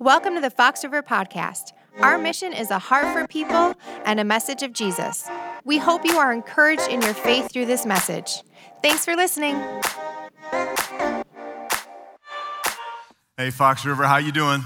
Welcome to the Fox River Podcast. Our mission is a heart for people and a message of Jesus. We hope you are encouraged in your faith through this message. Thanks for listening. Hey, Fox River, how you doing?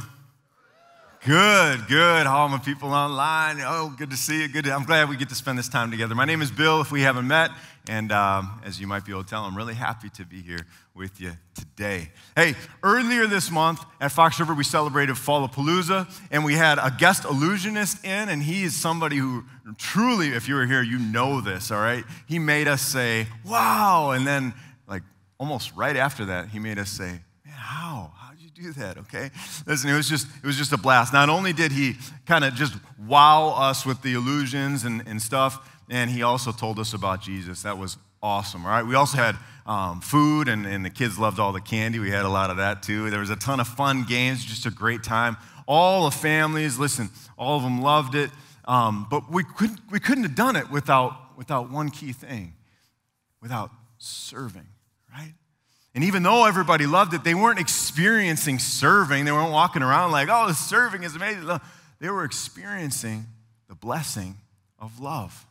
Good, good. All my people online. Oh, good to see you. Good. To, I'm glad we get to spend this time together. My name is Bill. If we haven't met, and um, as you might be able to tell, I'm really happy to be here with you today. Hey, earlier this month at Fox River, we celebrated Fallapalooza, and we had a guest illusionist in, and he is somebody who truly, if you were here, you know this, all right? He made us say, wow, and then, like, almost right after that, he made us say, man, how? Do that, okay? Listen, it was just, it was just a blast. Not only did he kind of just wow us with the illusions and, and stuff, and he also told us about Jesus. That was awesome, all right? We also had um, food, and, and the kids loved all the candy. We had a lot of that too. There was a ton of fun games, just a great time. All the families, listen, all of them loved it. Um, but we couldn't, we couldn't have done it without, without one key thing without serving, right? And even though everybody loved it, they weren't experiencing serving. They weren't walking around like, oh, serving is amazing. They were experiencing the blessing of love.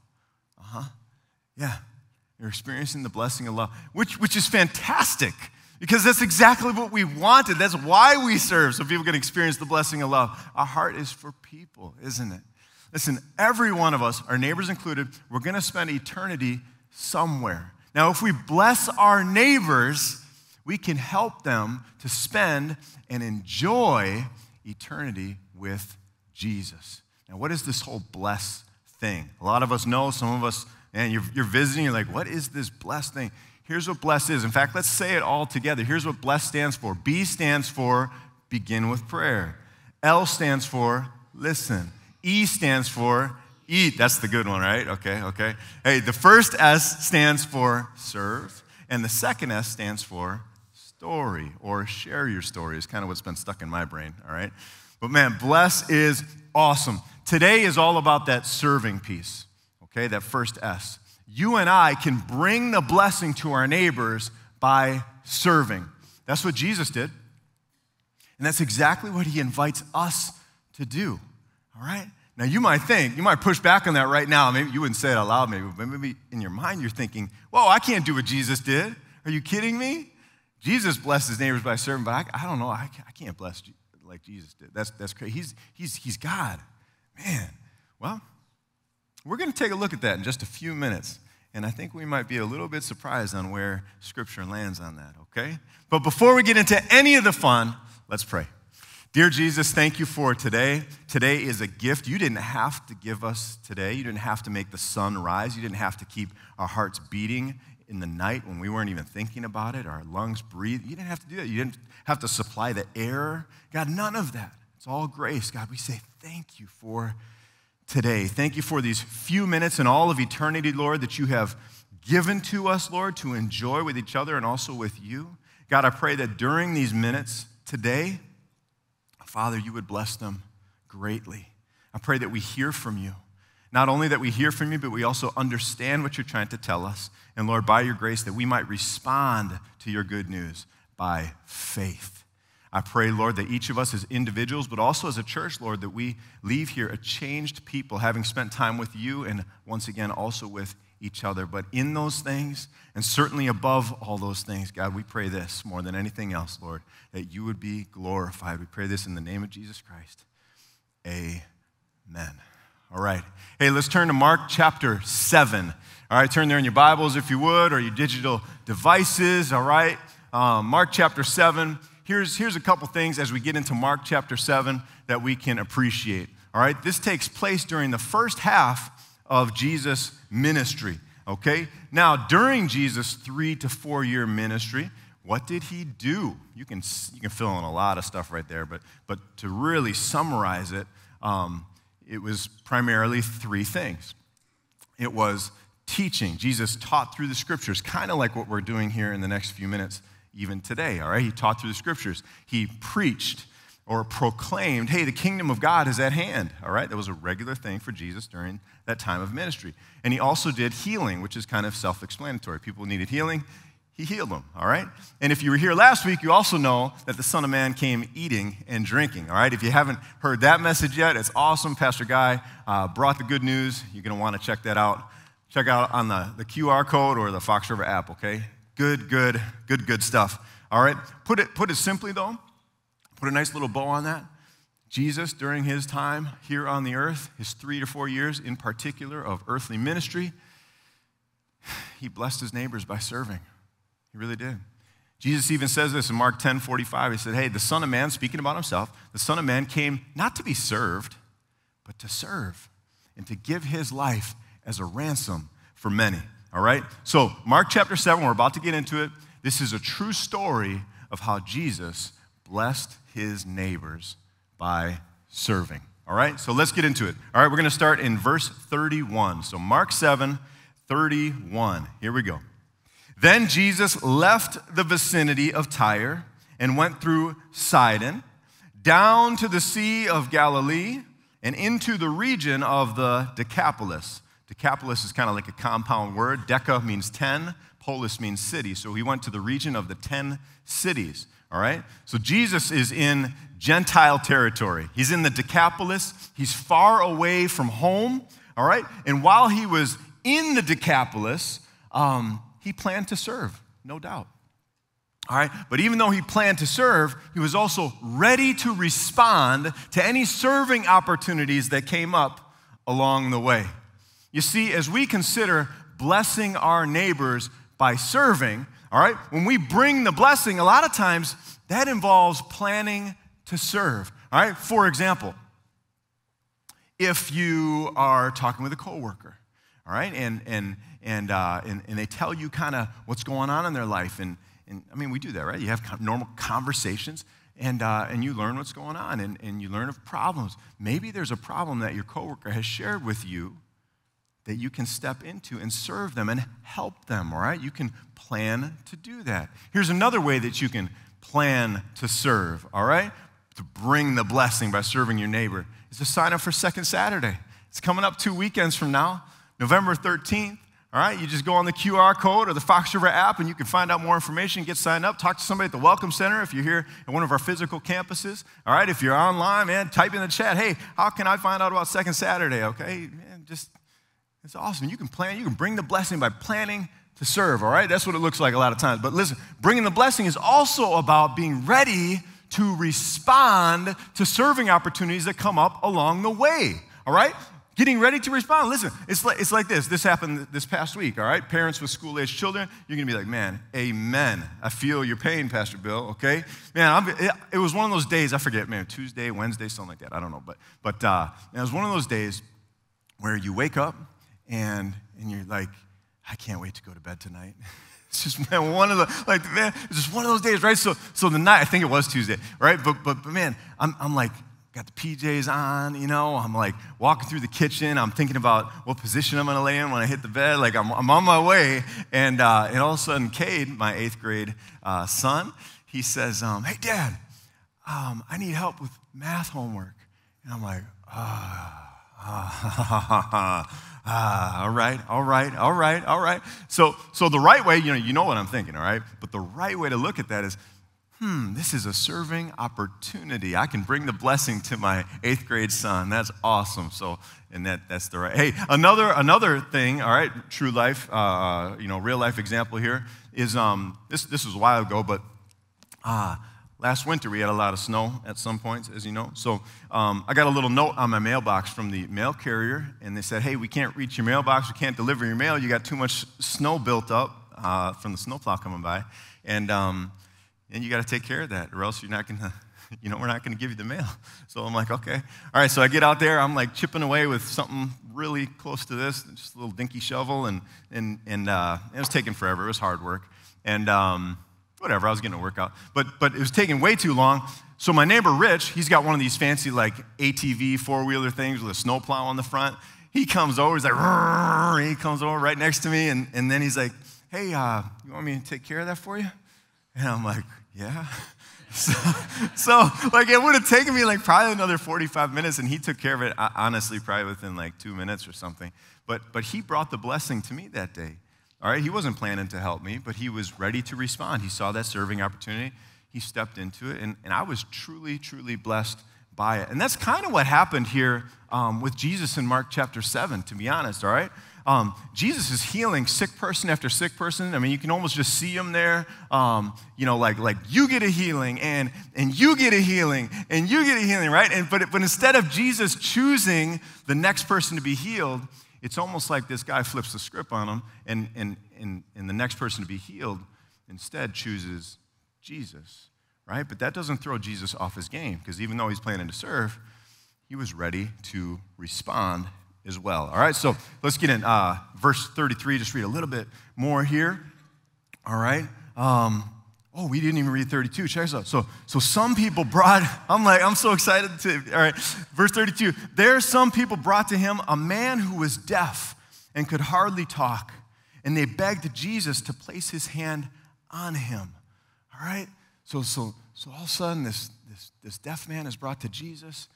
Uh huh. Yeah. They're experiencing the blessing of love, which, which is fantastic because that's exactly what we wanted. That's why we serve, so people can experience the blessing of love. Our heart is for people, isn't it? Listen, every one of us, our neighbors included, we're going to spend eternity somewhere. Now, if we bless our neighbors, we can help them to spend and enjoy eternity with Jesus. Now, what is this whole bless thing? A lot of us know, some of us, and you're, you're visiting, you're like, what is this bless thing? Here's what bless is. In fact, let's say it all together. Here's what bless stands for B stands for begin with prayer, L stands for listen, E stands for eat. That's the good one, right? Okay, okay. Hey, the first S stands for serve, and the second S stands for story or share your story is kind of what's been stuck in my brain, all right? But man, bless is awesome. Today is all about that serving piece, okay? That first S. You and I can bring the blessing to our neighbors by serving. That's what Jesus did. And that's exactly what he invites us to do, all right? Now, you might think, you might push back on that right now. Maybe you wouldn't say it out loud, maybe, but maybe in your mind you're thinking, whoa, I can't do what Jesus did. Are you kidding me? Jesus blessed his neighbors by serving, but I, I don't know. I, I can't bless like Jesus did. That's, that's crazy. He's, he's, he's God. Man. Well, we're going to take a look at that in just a few minutes. And I think we might be a little bit surprised on where Scripture lands on that, okay? But before we get into any of the fun, let's pray. Dear Jesus, thank you for today. Today is a gift. You didn't have to give us today. You didn't have to make the sun rise. You didn't have to keep our hearts beating in the night when we weren't even thinking about it, our lungs breathe. You didn't have to do that. You didn't have to supply the air. God, none of that. It's all grace. God, we say thank you for today. Thank you for these few minutes and all of eternity, Lord, that you have given to us, Lord, to enjoy with each other and also with you. God, I pray that during these minutes today, Father, you would bless them greatly. I pray that we hear from you. Not only that we hear from you, but we also understand what you're trying to tell us. And Lord, by your grace, that we might respond to your good news by faith. I pray, Lord, that each of us as individuals, but also as a church, Lord, that we leave here a changed people, having spent time with you and once again also with each other. But in those things, and certainly above all those things, God, we pray this more than anything else, Lord, that you would be glorified. We pray this in the name of Jesus Christ. Amen. All right. Hey, let's turn to Mark chapter 7. All right, turn there in your Bibles if you would, or your digital devices. All right. Um, Mark chapter 7. Here's, here's a couple things as we get into Mark chapter 7 that we can appreciate. All right. This takes place during the first half of Jesus' ministry. Okay. Now, during Jesus' three to four year ministry, what did he do? You can, you can fill in a lot of stuff right there, but, but to really summarize it, um, it was primarily three things it was teaching. Jesus taught through the scriptures, kind of like what we're doing here in the next few minutes, even today, all right? He taught through the scriptures. He preached or proclaimed, hey, the kingdom of God is at hand, all right? That was a regular thing for Jesus during that time of ministry. And he also did healing, which is kind of self explanatory. People needed healing, he healed them, all right? And if you were here last week, you also know that the Son of Man came eating and drinking, all right? If you haven't heard that message yet, it's awesome. Pastor Guy uh, brought the good news. You're going to want to check that out. Check out on the, the QR code or the Fox River app, okay? Good, good, good, good stuff, all right? Put it, put it simply, though, put a nice little bow on that. Jesus, during his time here on the earth, his three to four years in particular of earthly ministry, he blessed his neighbors by serving. He really did. Jesus even says this in Mark 10 45. He said, Hey, the Son of Man, speaking about himself, the Son of Man came not to be served, but to serve and to give his life as a ransom for many. All right? So, Mark chapter 7, we're about to get into it. This is a true story of how Jesus blessed his neighbors by serving. All right? So, let's get into it. All right, we're going to start in verse 31. So, Mark 7, 31. Here we go. Then Jesus left the vicinity of Tyre and went through Sidon, down to the Sea of Galilee, and into the region of the Decapolis. Decapolis is kind of like a compound word. Deca means 10, polis means city. So he went to the region of the 10 cities. All right? So Jesus is in Gentile territory. He's in the Decapolis. He's far away from home. All right? And while he was in the Decapolis, um, he planned to serve, no doubt. All right, but even though he planned to serve, he was also ready to respond to any serving opportunities that came up along the way. You see, as we consider blessing our neighbors by serving, all right, when we bring the blessing, a lot of times that involves planning to serve. All right, for example, if you are talking with a coworker, all right, and, and and, uh, and, and they tell you kind of what's going on in their life. And, and I mean, we do that, right? You have normal conversations and, uh, and you learn what's going on and, and you learn of problems. Maybe there's a problem that your coworker has shared with you that you can step into and serve them and help them, all right? You can plan to do that. Here's another way that you can plan to serve, all right? To bring the blessing by serving your neighbor is to sign up for Second Saturday. It's coming up two weekends from now, November 13th. All right, you just go on the QR code or the Fox River app and you can find out more information, get signed up, talk to somebody at the Welcome Center if you're here at one of our physical campuses. All right, if you're online, man, type in the chat, hey, how can I find out about Second Saturday? Okay, man, just, it's awesome. You can plan, you can bring the blessing by planning to serve, all right? That's what it looks like a lot of times. But listen, bringing the blessing is also about being ready to respond to serving opportunities that come up along the way, all right? Getting ready to respond. Listen, it's like, it's like this. This happened this past week, all right? Parents with school age children, you're gonna be like, man, amen. I feel your pain, Pastor Bill, okay? Man, it, it, was one of those days, I forget, man, Tuesday, Wednesday, something like that. I don't know. But, but uh, it was one of those days where you wake up and, and you're like, I can't wait to go to bed tonight. It's just man, one of the like man, it's just one of those days, right? So so the night, I think it was Tuesday, right? But but, but man, I'm I'm like, got the PJs on, you know. I'm like walking through the kitchen. I'm thinking about what position I'm going to lay in when I hit the bed. Like I'm, I'm on my way. And, uh, and all of a sudden, Cade, my eighth grade uh, son, he says, um, Hey, Dad, um, I need help with math homework. And I'm like, Ah, ah, ah, all right, all right, all right, all right. So, so the right way, you know, you know what I'm thinking, all right? But the right way to look at that is, hmm, this is a serving opportunity. I can bring the blessing to my eighth grade son. That's awesome. So, and that, that's the right. Hey, another, another thing, all right, true life, uh, uh, you know, real life example here is um, this, this was a while ago, but uh, last winter we had a lot of snow at some points, as you know. So um, I got a little note on my mailbox from the mail carrier, and they said, hey, we can't reach your mailbox. We can't deliver your mail. You got too much snow built up uh, from the snowplow coming by. And, um, and you got to take care of that, or else you're not going to, you know, we're not going to give you the mail. So I'm like, okay. All right, so I get out there, I'm like chipping away with something really close to this, just a little dinky shovel, and, and, and uh, it was taking forever. It was hard work. And um, whatever, I was getting a workout. But, but it was taking way too long. So my neighbor Rich, he's got one of these fancy like ATV four wheeler things with a snowplow on the front. He comes over, he's like, he comes over right next to me, and, and then he's like, hey, uh, you want me to take care of that for you? And I'm like, yeah. So, so, like, it would have taken me like probably another 45 minutes, and he took care of it, honestly, probably within like two minutes or something. But, but he brought the blessing to me that day. All right, he wasn't planning to help me, but he was ready to respond. He saw that serving opportunity, he stepped into it, and, and I was truly, truly blessed by it. And that's kind of what happened here um, with Jesus in Mark chapter 7, to be honest, all right? Um, Jesus is healing sick person after sick person. I mean, you can almost just see him there. Um, you know, like, like you get a healing and, and you get a healing and you get a healing, right? And, but, but instead of Jesus choosing the next person to be healed, it's almost like this guy flips the script on him and, and, and, and the next person to be healed instead chooses Jesus, right? But that doesn't throw Jesus off his game because even though he's planning to serve, he was ready to respond as well. All right, so let's get in. Uh, verse 33, just read a little bit more here. All right. Um, oh, we didn't even read 32. Check this out. So, so some people brought, I'm like, I'm so excited to, all right. Verse 32, there some people brought to him a man who was deaf and could hardly talk. And they begged Jesus to place his hand on him. All right. So, so, so all of a sudden, this, this, this deaf man is brought to Jesus.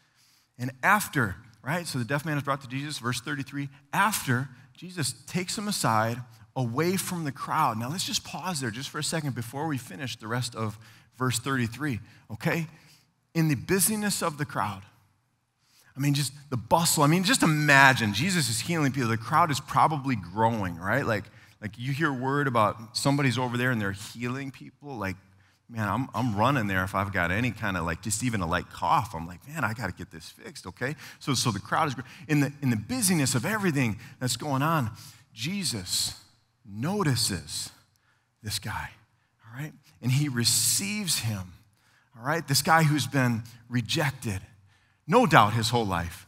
And after right? So the deaf man is brought to Jesus, verse 33. After, Jesus takes him aside away from the crowd. Now let's just pause there just for a second before we finish the rest of verse 33, okay? In the busyness of the crowd, I mean, just the bustle. I mean, just imagine Jesus is healing people. The crowd is probably growing, right? Like, like you hear word about somebody's over there and they're healing people. Like, man, I'm, I'm running there if I've got any kind of like just even a light cough. I'm like, man, I got to get this fixed, okay? So, so the crowd is in the in the busyness of everything that's going on. Jesus notices this guy, all right, and he receives him, all right. This guy who's been rejected, no doubt his whole life.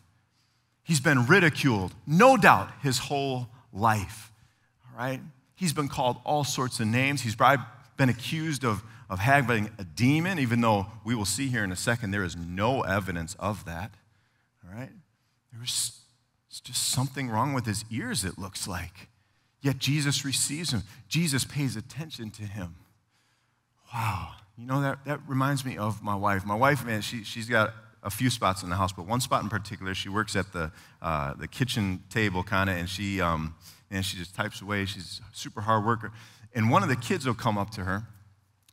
He's been ridiculed, no doubt his whole life, all right. He's been called all sorts of names. He's been accused of of having a demon, even though we will see here in a second there is no evidence of that. All right? There was just something wrong with his ears, it looks like. Yet Jesus receives him, Jesus pays attention to him. Wow. You know, that, that reminds me of my wife. My wife, man, she, she's got a few spots in the house, but one spot in particular, she works at the, uh, the kitchen table kind of, and she, um, and she just types away. She's a super hard worker. And one of the kids will come up to her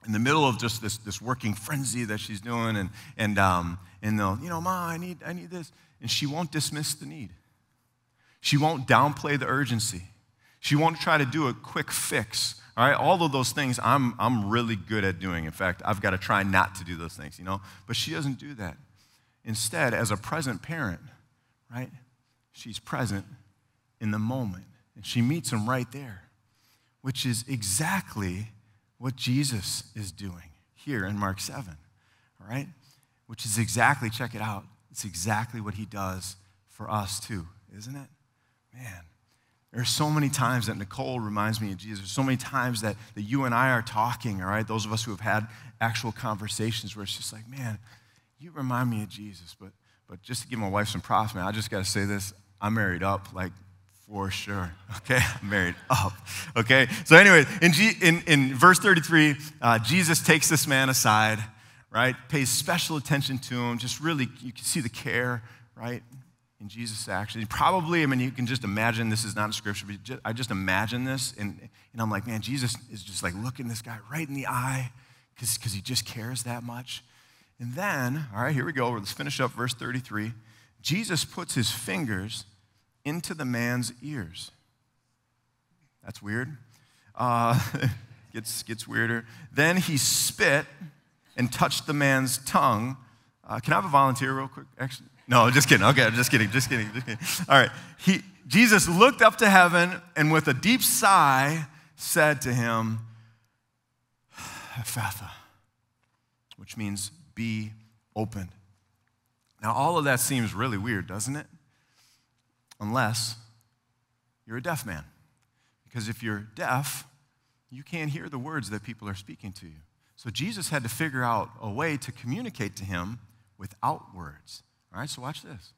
in the middle of just this, this working frenzy that she's doing, and, and, um, and they'll, you know, Ma, I need, I need this. And she won't dismiss the need. She won't downplay the urgency. She won't try to do a quick fix. All right, all of those things I'm, I'm really good at doing. In fact, I've got to try not to do those things, you know? But she doesn't do that. Instead, as a present parent, right, she's present in the moment. And she meets him right there, which is exactly what Jesus is doing here in Mark 7, all right? Which is exactly, check it out, it's exactly what he does for us too, isn't it? Man, there are so many times that Nicole reminds me of Jesus. There's so many times that, that you and I are talking, all right? Those of us who have had actual conversations where it's just like, man, you remind me of Jesus. But, but just to give my wife some props, man, I just got to say this. I'm married up. Like, for sure. Okay, I'm married up. Okay, so anyway, in, G, in, in verse 33, uh, Jesus takes this man aside, right? Pays special attention to him. Just really, you can see the care, right? In Jesus' actions. Probably, I mean, you can just imagine this is not a scripture, but just, I just imagine this, and, and I'm like, man, Jesus is just like looking this guy right in the eye because he just cares that much. And then, all right, here we go. Let's finish up verse 33. Jesus puts his fingers into the man's ears. That's weird. Uh, gets, gets weirder. Then he spit and touched the man's tongue. Uh, can I have a volunteer real quick? Actually, no, just kidding. Okay, just kidding, just kidding, just kidding. All right. He, Jesus looked up to heaven and with a deep sigh said to him, Ephphatha, which means be opened. Now, all of that seems really weird, doesn't it? Unless you're a deaf man. Because if you're deaf, you can't hear the words that people are speaking to you. So Jesus had to figure out a way to communicate to him without words. All right, so watch this.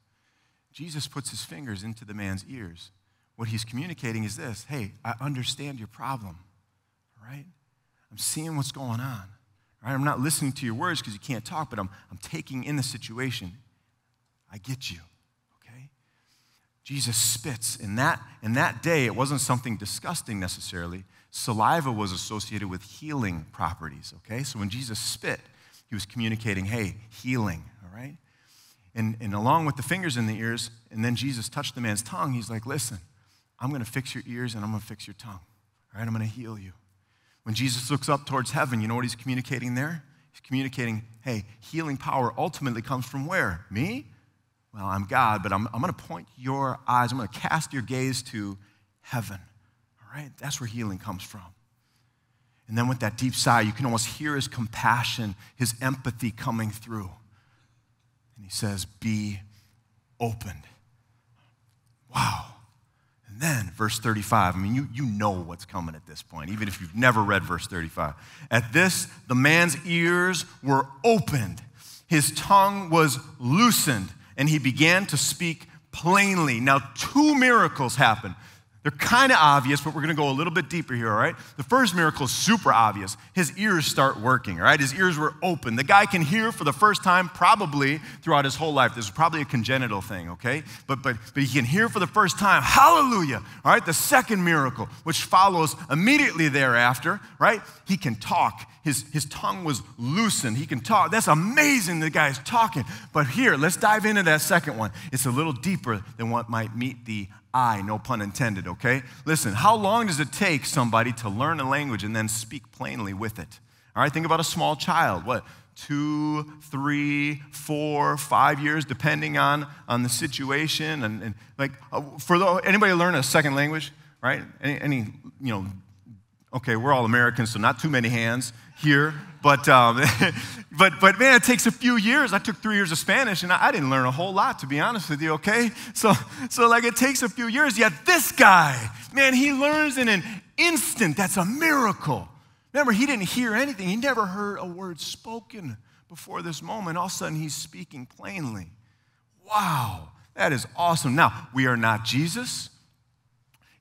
Jesus puts his fingers into the man's ears. What he's communicating is this hey, I understand your problem. All right? I'm seeing what's going on. All right? I'm not listening to your words because you can't talk, but I'm, I'm taking in the situation. I get you. Jesus spits. In that, in that day, it wasn't something disgusting necessarily. Saliva was associated with healing properties, okay? So when Jesus spit, he was communicating, hey, healing, all right? And, and along with the fingers in the ears, and then Jesus touched the man's tongue, he's like, listen, I'm gonna fix your ears and I'm gonna fix your tongue, all right? I'm gonna heal you. When Jesus looks up towards heaven, you know what he's communicating there? He's communicating, hey, healing power ultimately comes from where? Me? Well, I'm God, but I'm, I'm going to point your eyes, I'm going to cast your gaze to heaven. All right? That's where healing comes from. And then with that deep sigh, you can almost hear his compassion, his empathy coming through. And he says, Be opened. Wow. And then, verse 35, I mean, you, you know what's coming at this point, even if you've never read verse 35. At this, the man's ears were opened, his tongue was loosened and he began to speak plainly. Now, two miracles happen. They're kind of obvious, but we're going to go a little bit deeper here, all right? The first miracle is super obvious. His ears start working, all right? His ears were open. The guy can hear for the first time probably throughout his whole life. This is probably a congenital thing, okay? But, but, but he can hear for the first time. Hallelujah, all right? The second miracle, which follows immediately thereafter, right? He can talk. His, his tongue was loosened. He can talk. That's amazing, the guy's talking. But here, let's dive into that second one. It's a little deeper than what might meet the eye, no pun intended, okay? Listen, how long does it take somebody to learn a language and then speak plainly with it? All right, think about a small child. What? Two, three, four, five years, depending on, on the situation. And, and like, uh, for the, anybody learn a second language, right? Any, any, you know, okay, we're all Americans, so not too many hands here. But, um, but, but man, it takes a few years. I took three years of Spanish and I, I didn't learn a whole lot, to be honest with you, okay? So, so, like, it takes a few years. Yet this guy, man, he learns in an instant. That's a miracle. Remember, he didn't hear anything, he never heard a word spoken before this moment. All of a sudden, he's speaking plainly. Wow, that is awesome. Now, we are not Jesus,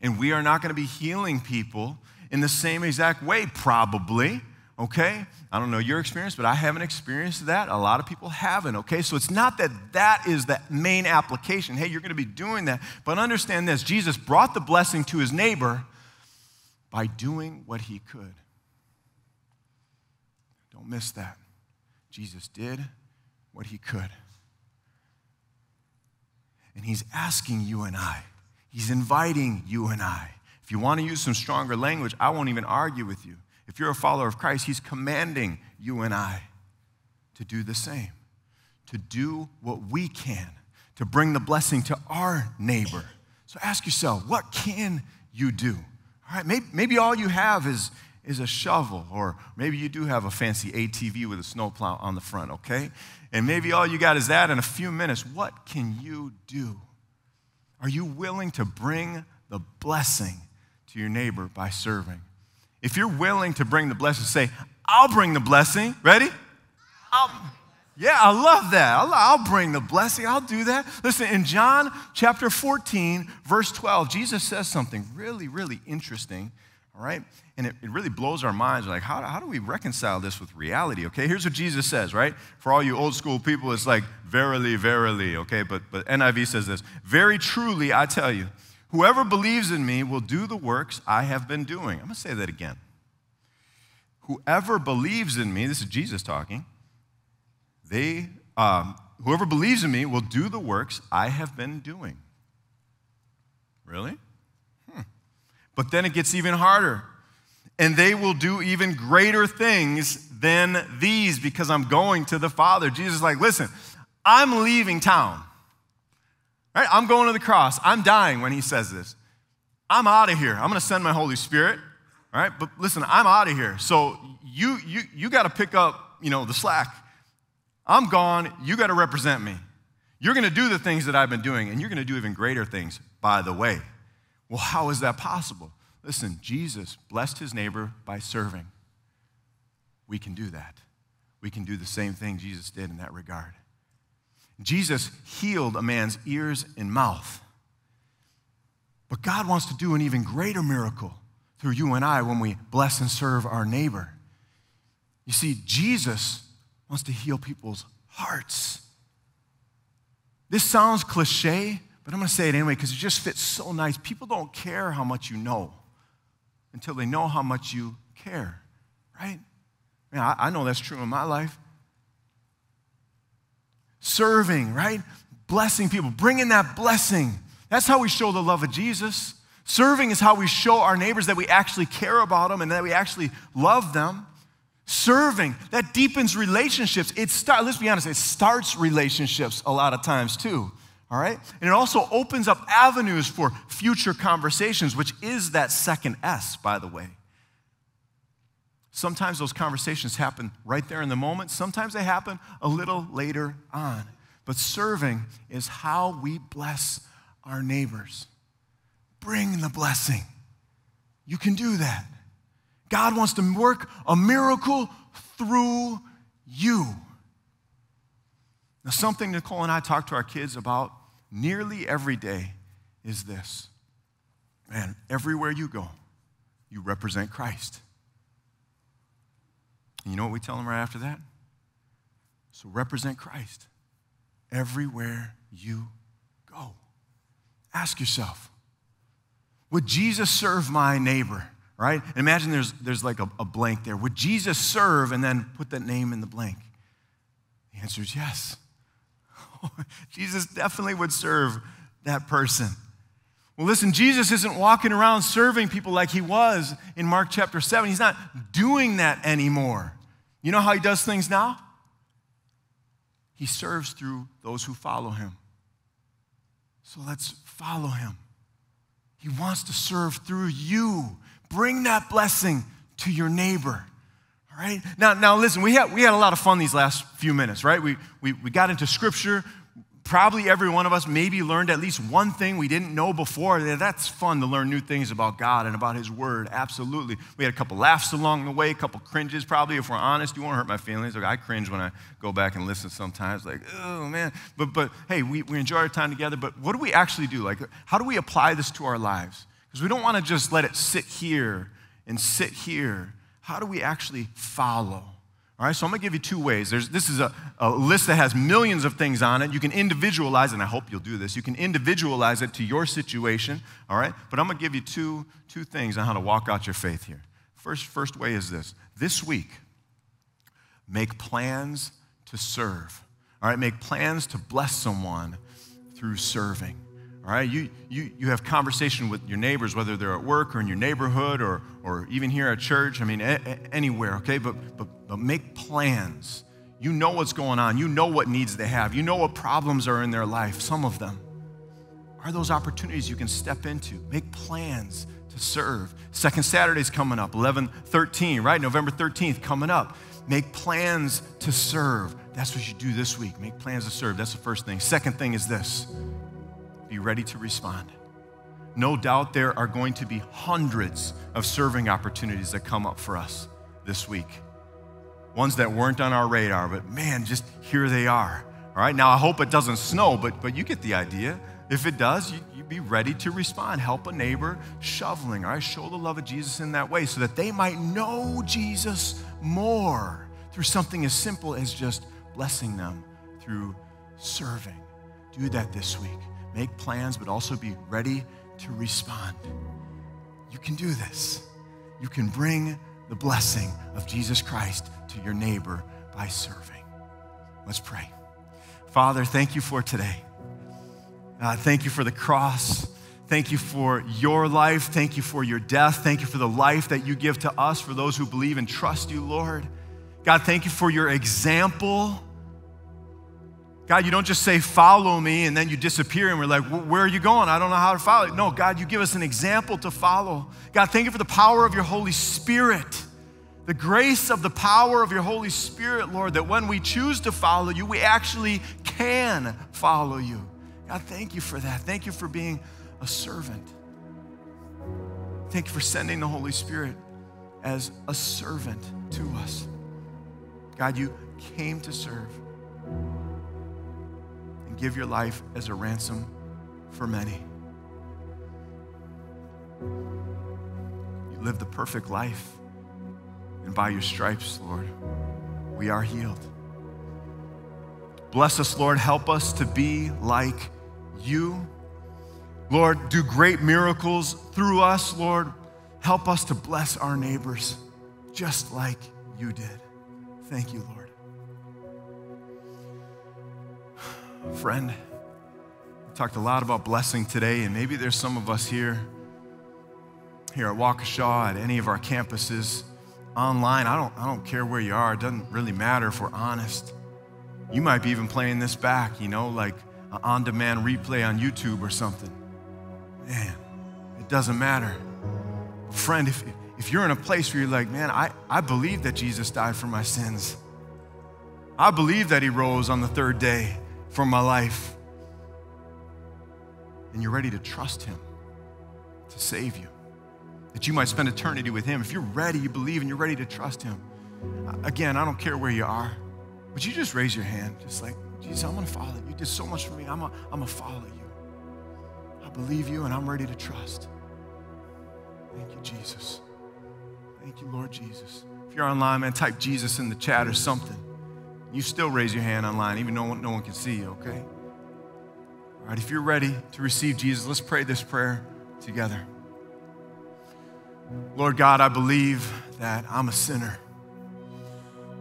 and we are not going to be healing people in the same exact way, probably okay? I don't know your experience, but I haven't experienced that. A lot of people haven't, okay? So it's not that that is the main application. Hey, you're going to be doing that. But understand this Jesus brought the blessing to his neighbor by doing what he could. Don't miss that. Jesus did what he could. And he's asking you and I, he's inviting you and I. If you want to use some stronger language, I won't even argue with you. If you're a follower of Christ, He's commanding you and I to do the same, to do what we can, to bring the blessing to our neighbor. So ask yourself, what can you do? All right, maybe, maybe all you have is, is a shovel, or maybe you do have a fancy ATV with a snowplow on the front, okay? And maybe all you got is that in a few minutes. What can you do? Are you willing to bring the blessing to your neighbor by serving? If you're willing to bring the blessing, say, I'll bring the blessing. Ready? I'll, yeah, I love that. I'll, I'll, bring the blessing. I'll do that. Listen, in John chapter 14, verse 12, Jesus says something really, really interesting, all right? And it, it really blows our minds. Like, how, how do we reconcile this with reality? Okay, here's what Jesus says, right? For all you old school people, it's like, verily, verily, okay? But, but NIV says this Very truly, I tell you, Whoever believes in me will do the works I have been doing. I'm going to say that again. Whoever believes in me, this is Jesus talking, they, um, whoever believes in me will do the works I have been doing. Really? Hmm. But then it gets even harder. And they will do even greater things than these because I'm going to the Father. Jesus is like, listen, I'm leaving town. Right? I'm going to the cross. I'm dying when he says this. I'm out of here. I'm going to send my Holy Spirit. All right? But listen, I'm out of here. So you you you got to pick up, you know, the slack. I'm gone. You got to represent me. You're going to do the things that I've been doing, and you're going to do even greater things, by the way. Well, how is that possible? Listen, Jesus blessed his neighbor by serving. We can do that. We can do the same thing Jesus did in that regard. Jesus healed a man's ears and mouth. But God wants to do an even greater miracle through you and I when we bless and serve our neighbor. You see, Jesus wants to heal people's hearts. This sounds cliche, but I'm going to say it anyway because it just fits so nice. People don't care how much you know until they know how much you care, right? I, I know that's true in my life. Serving, right? Blessing people, bringing that blessing. That's how we show the love of Jesus. Serving is how we show our neighbors that we actually care about them and that we actually love them. Serving, that deepens relationships. It start, let's be honest, it starts relationships a lot of times too. All right? And it also opens up avenues for future conversations, which is that second S, by the way. Sometimes those conversations happen right there in the moment, sometimes they happen a little later on. But serving is how we bless our neighbors. Bring the blessing. You can do that. God wants to work a miracle through you. Now, something Nicole and I talk to our kids about nearly every day is this man, everywhere you go, you represent Christ. And you know what we tell them right after that? So represent Christ everywhere you go. Ask yourself, would Jesus serve my neighbor? Right? And imagine there's, there's like a, a blank there. Would Jesus serve and then put that name in the blank? The answer is yes. Jesus definitely would serve that person. Well, listen, Jesus isn't walking around serving people like he was in Mark chapter 7. He's not doing that anymore. You know how he does things now? He serves through those who follow him. So let's follow him. He wants to serve through you. Bring that blessing to your neighbor. All right? Now, now listen, we had, we had a lot of fun these last few minutes, right? We, we, we got into scripture. Probably every one of us maybe learned at least one thing we didn't know before. That's fun to learn new things about God and about His Word. Absolutely. We had a couple laughs along the way, a couple cringes, probably, if we're honest. You won't hurt my feelings. Like, I cringe when I go back and listen sometimes, like, oh man. But, but hey, we, we enjoy our time together. But what do we actually do? Like, how do we apply this to our lives? Because we don't want to just let it sit here and sit here how do we actually follow? All right, so I'm gonna give you two ways. There's, this is a, a list that has millions of things on it. You can individualize, and I hope you'll do this. You can individualize it to your situation, all right? But I'm gonna give you two, two things on how to walk out your faith here. First, first way is this this week, make plans to serve. All right, make plans to bless someone through serving. All right, you, you, you have conversation with your neighbors, whether they're at work or in your neighborhood or, or even here at church, I mean, a, a, anywhere, okay? But, but, but make plans. You know what's going on. You know what needs they have. You know what problems are in their life, some of them. Are those opportunities you can step into? Make plans to serve. Second Saturday's coming up, 11 13, right? November 13th coming up. Make plans to serve. That's what you do this week. Make plans to serve. That's the first thing. Second thing is this be ready to respond. No doubt there are going to be hundreds of serving opportunities that come up for us this week. Ones that weren't on our radar, but man, just here they are. All right, now I hope it doesn't snow, but, but you get the idea. If it does, you, you be ready to respond. Help a neighbor shoveling, all right? Show the love of Jesus in that way so that they might know Jesus more through something as simple as just blessing them through serving. Do that this week make plans, but also be ready to respond. You can do this. You can bring the blessing of Jesus Christ to your neighbor by serving. Let's pray. Father, thank you for today. Uh, thank you for the cross. Thank you for your life. Thank you for your death. Thank you for the life that you give to us, for those who believe and trust you, Lord. God, thank you for your example God, you don't just say, follow me, and then you disappear, and we're like, where are you going? I don't know how to follow. No, God, you give us an example to follow. God, thank you for the power of your Holy Spirit, the grace of the power of your Holy Spirit, Lord, that when we choose to follow you, we actually can follow you. God, thank you for that. Thank you for being a servant. Thank you for sending the Holy Spirit as a servant to us. God, you came to serve and give your life as a ransom for many. You lived the perfect life, and by your stripes, Lord, we are healed. Bless us, Lord. Help us to be like you. Lord, do great miracles through us, Lord. Help us to bless our neighbors just like you did. Thank you, Lord. Friend, we talked a lot about blessing today, and maybe there's some of us here, here at Waukesha, at any of our campuses, online. I don't, I don't care where you are. It doesn't really matter if we're honest. You might be even playing this back, you know, like an on demand replay on YouTube or something. Man, it doesn't matter. Friend, if, if you're in a place where you're like, man, I, I believe that Jesus died for my sins, I believe that he rose on the third day for my life, and you're ready to trust him to save you, that you might spend eternity with him. If you're ready, you believe, and you're ready to trust him. Again, I don't care where you are. Would you just raise your hand? Just like, Jesus, I'm to follow you. You did so much for me. I'm going I'm to follow you. I believe you and I'm ready to trust. Thank you, Jesus. Thank you, Lord Jesus. If you're online, man, type Jesus in the chat or something. You still raise your hand online, even though no one can see you, okay? All right, if you're ready to receive Jesus, let's pray this prayer together. Lord God, I believe that I'm a sinner.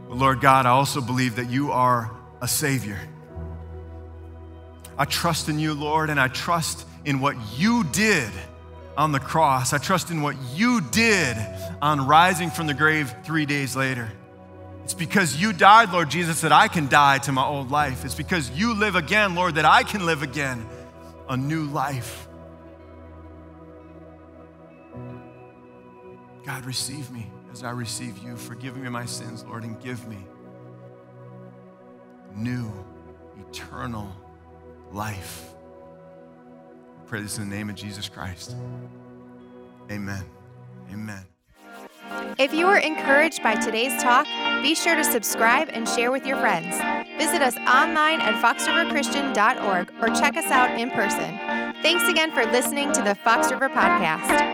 But Lord God, I also believe that you are a Savior. I trust in you, Lord, and I trust in what you did on the cross. I trust in what you did on rising from the grave three days later. It's because you died, Lord Jesus, that I can die to my old life. It's because you live again, Lord, that I can live again a new life. God, receive me as I receive you. Forgive me my sins, Lord, and give me new, eternal life. I pray this in the name of Jesus Christ. Amen. Amen. If you were encouraged by today's talk, be sure to subscribe and share with your friends. Visit us online at foxriverchristian.org or check us out in person. Thanks again for listening to the Fox River Podcast.